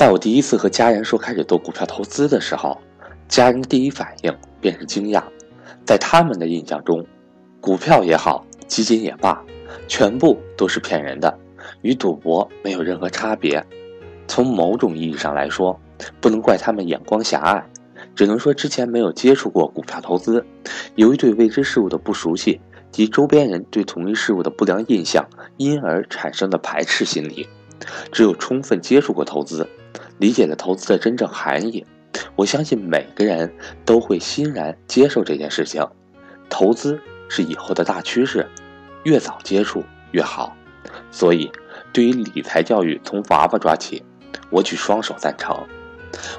在我第一次和家人说开始做股票投资的时候，家人第一反应便是惊讶。在他们的印象中，股票也好，基金也罢，全部都是骗人的，与赌博没有任何差别。从某种意义上来说，不能怪他们眼光狭隘，只能说之前没有接触过股票投资，由于对未知事物的不熟悉及周边人对同一事物的不良印象，因而产生的排斥心理。只有充分接触过投资，理解了投资的真正含义，我相信每个人都会欣然接受这件事情。投资是以后的大趋势，越早接触越好。所以，对于理财教育从娃娃抓起。我举双手赞成。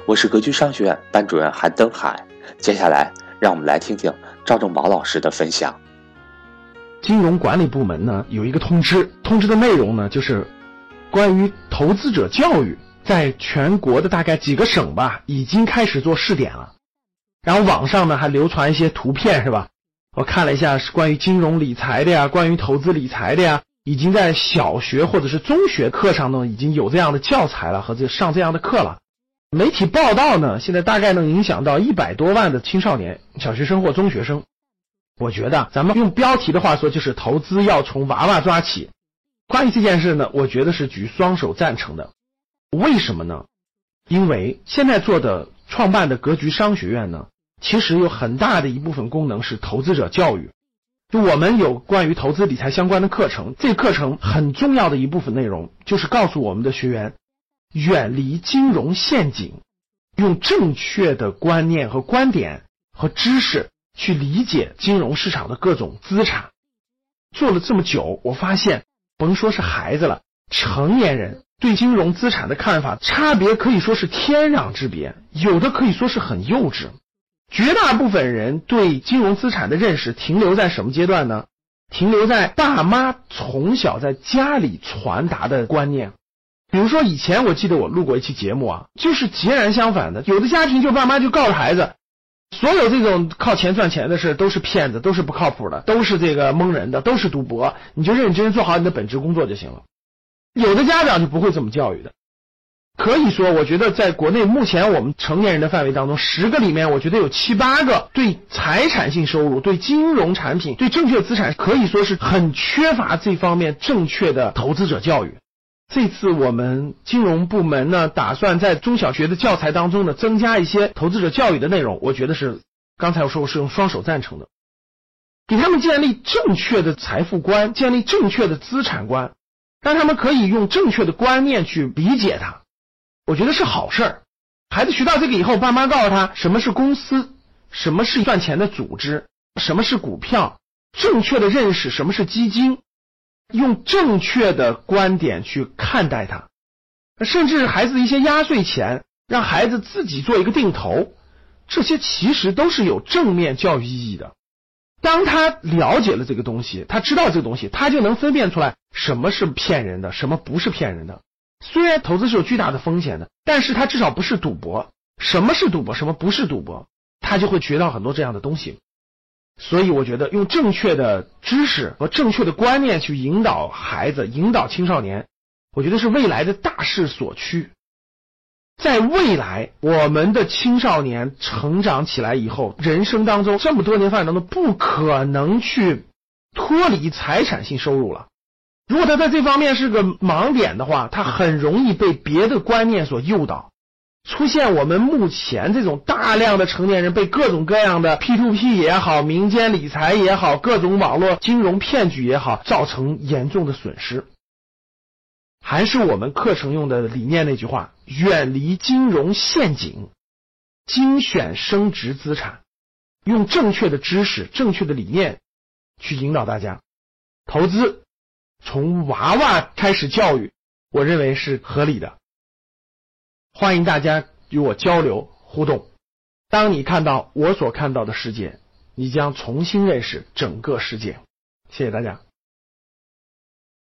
我是格局商学院班主任韩登海。接下来，让我们来听听赵正宝老师的分享。金融管理部门呢有一个通知，通知的内容呢就是关于投资者教育，在全国的大概几个省吧，已经开始做试点了。然后网上呢还流传一些图片，是吧？我看了一下，是关于金融理财的呀，关于投资理财的呀。已经在小学或者是中学课上呢，已经有这样的教材了和这上这样的课了。媒体报道呢，现在大概能影响到一百多万的青少年、小学生或中学生。我觉得咱们用标题的话说，就是投资要从娃娃抓起。关于这件事呢，我觉得是举双手赞成的。为什么呢？因为现在做的创办的格局商学院呢，其实有很大的一部分功能是投资者教育。就我们有关于投资理财相关的课程，这课程很重要的一部分内容就是告诉我们的学员，远离金融陷阱，用正确的观念和观点和知识去理解金融市场的各种资产。做了这么久，我发现，甭说是孩子了，成年人对金融资产的看法差别可以说是天壤之别，有的可以说是很幼稚。绝大部分人对金融资产的认识停留在什么阶段呢？停留在爸妈从小在家里传达的观念。比如说，以前我记得我录过一期节目啊，就是截然相反的。有的家庭就爸妈就告诉孩子，所有这种靠钱赚钱的事都是骗子，都是不靠谱的，都是这个蒙人的，都是赌博。你就认真做好你的本职工作就行了。有的家长就不会这么教育的。可以说，我觉得在国内目前我们成年人的范围当中，十个里面，我觉得有七八个对财产性收入、对金融产品、对正确资产，可以说是很缺乏这方面正确的投资者教育。这次我们金融部门呢，打算在中小学的教材当中呢，增加一些投资者教育的内容。我觉得是刚才我说我是用双手赞成的，给他们建立正确的财富观，建立正确的资产观，让他们可以用正确的观念去理解它。我觉得是好事儿，孩子学到这个以后，爸妈告诉他什么是公司，什么是赚钱的组织，什么是股票，正确的认识什么是基金，用正确的观点去看待它，甚至孩子的一些压岁钱，让孩子自己做一个定投，这些其实都是有正面教育意义的。当他了解了这个东西，他知道这个东西，他就能分辨出来什么是骗人的，什么不是骗人的。虽然投资是有巨大的风险的，但是他至少不是赌博。什么是赌博？什么不是赌博？他就会学到很多这样的东西。所以我觉得用正确的知识和正确的观念去引导孩子、引导青少年，我觉得是未来的大势所趋。在未来，我们的青少年成长起来以后，人生当中这么多年发展当中，不可能去脱离财产性收入了。如果他在这方面是个盲点的话，他很容易被别的观念所诱导，出现我们目前这种大量的成年人被各种各样的 P to P 也好、民间理财也好、各种网络金融骗局也好，造成严重的损失。还是我们课程用的理念那句话：远离金融陷阱，精选升值资产，用正确的知识、正确的理念去引导大家投资。从娃娃开始教育，我认为是合理的。欢迎大家与我交流互动。当你看到我所看到的世界，你将重新认识整个世界。谢谢大家。